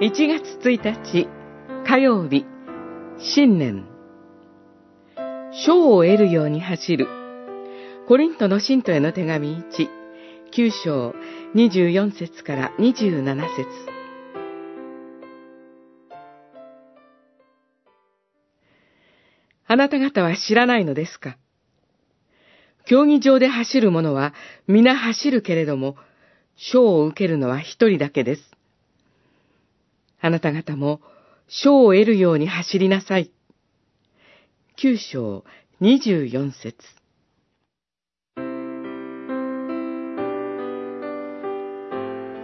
1月1日火曜日新年。賞を得るように走る。コリントの信徒への手紙1 9章24節から27節。あなた方は知らないのですか？競技場で走る者は皆走るけれども、賞を受けるのは一人だけです。あなた方も賞を得るように走りなさい。九章二十四節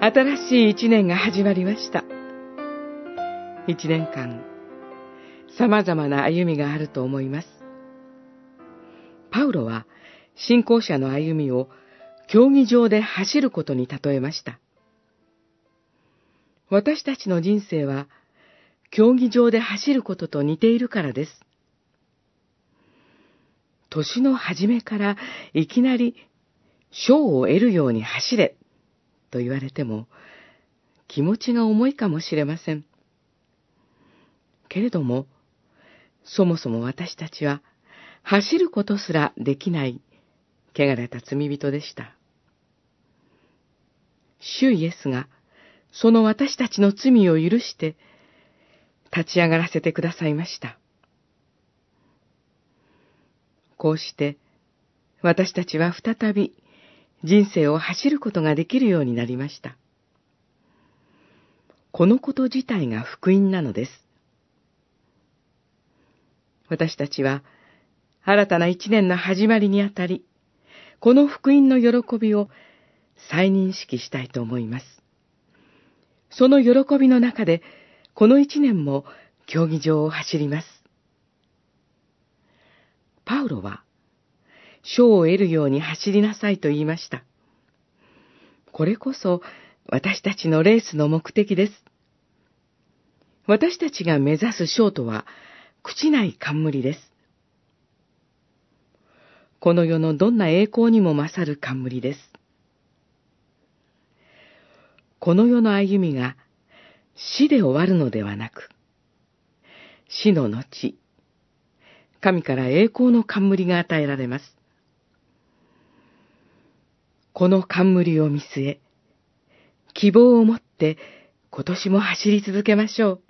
新しい一年が始まりました。一年間、様々な歩みがあると思います。パウロは、信仰者の歩みを競技場で走ることに例えました。私たちの人生は、競技場で走ることと似ているからです。年の初めからいきなり賞を得るように走れと言われても気持ちが重いかもしれません。けれども、そもそも私たちは走ることすらできない汚れた罪人でした。主イエスがその私たちの罪を許して立ち上がらせてくださいました。こうして私たちは再び人生を走ることができるようになりました。このこと自体が福音なのです。私たちは新たな一年の始まりにあたり、この福音の喜びを再認識したいと思います。その喜びの中で、この一年も競技場を走ります。パウロは、賞を得るように走りなさいと言いました。これこそ私たちのレースの目的です。私たちが目指す賞とは、朽ちない冠です。この世のどんな栄光にも勝る冠です。この世の歩みが死で終わるのではなく、死の後、神から栄光の冠が与えられます。この冠を見据え、希望を持って今年も走り続けましょう。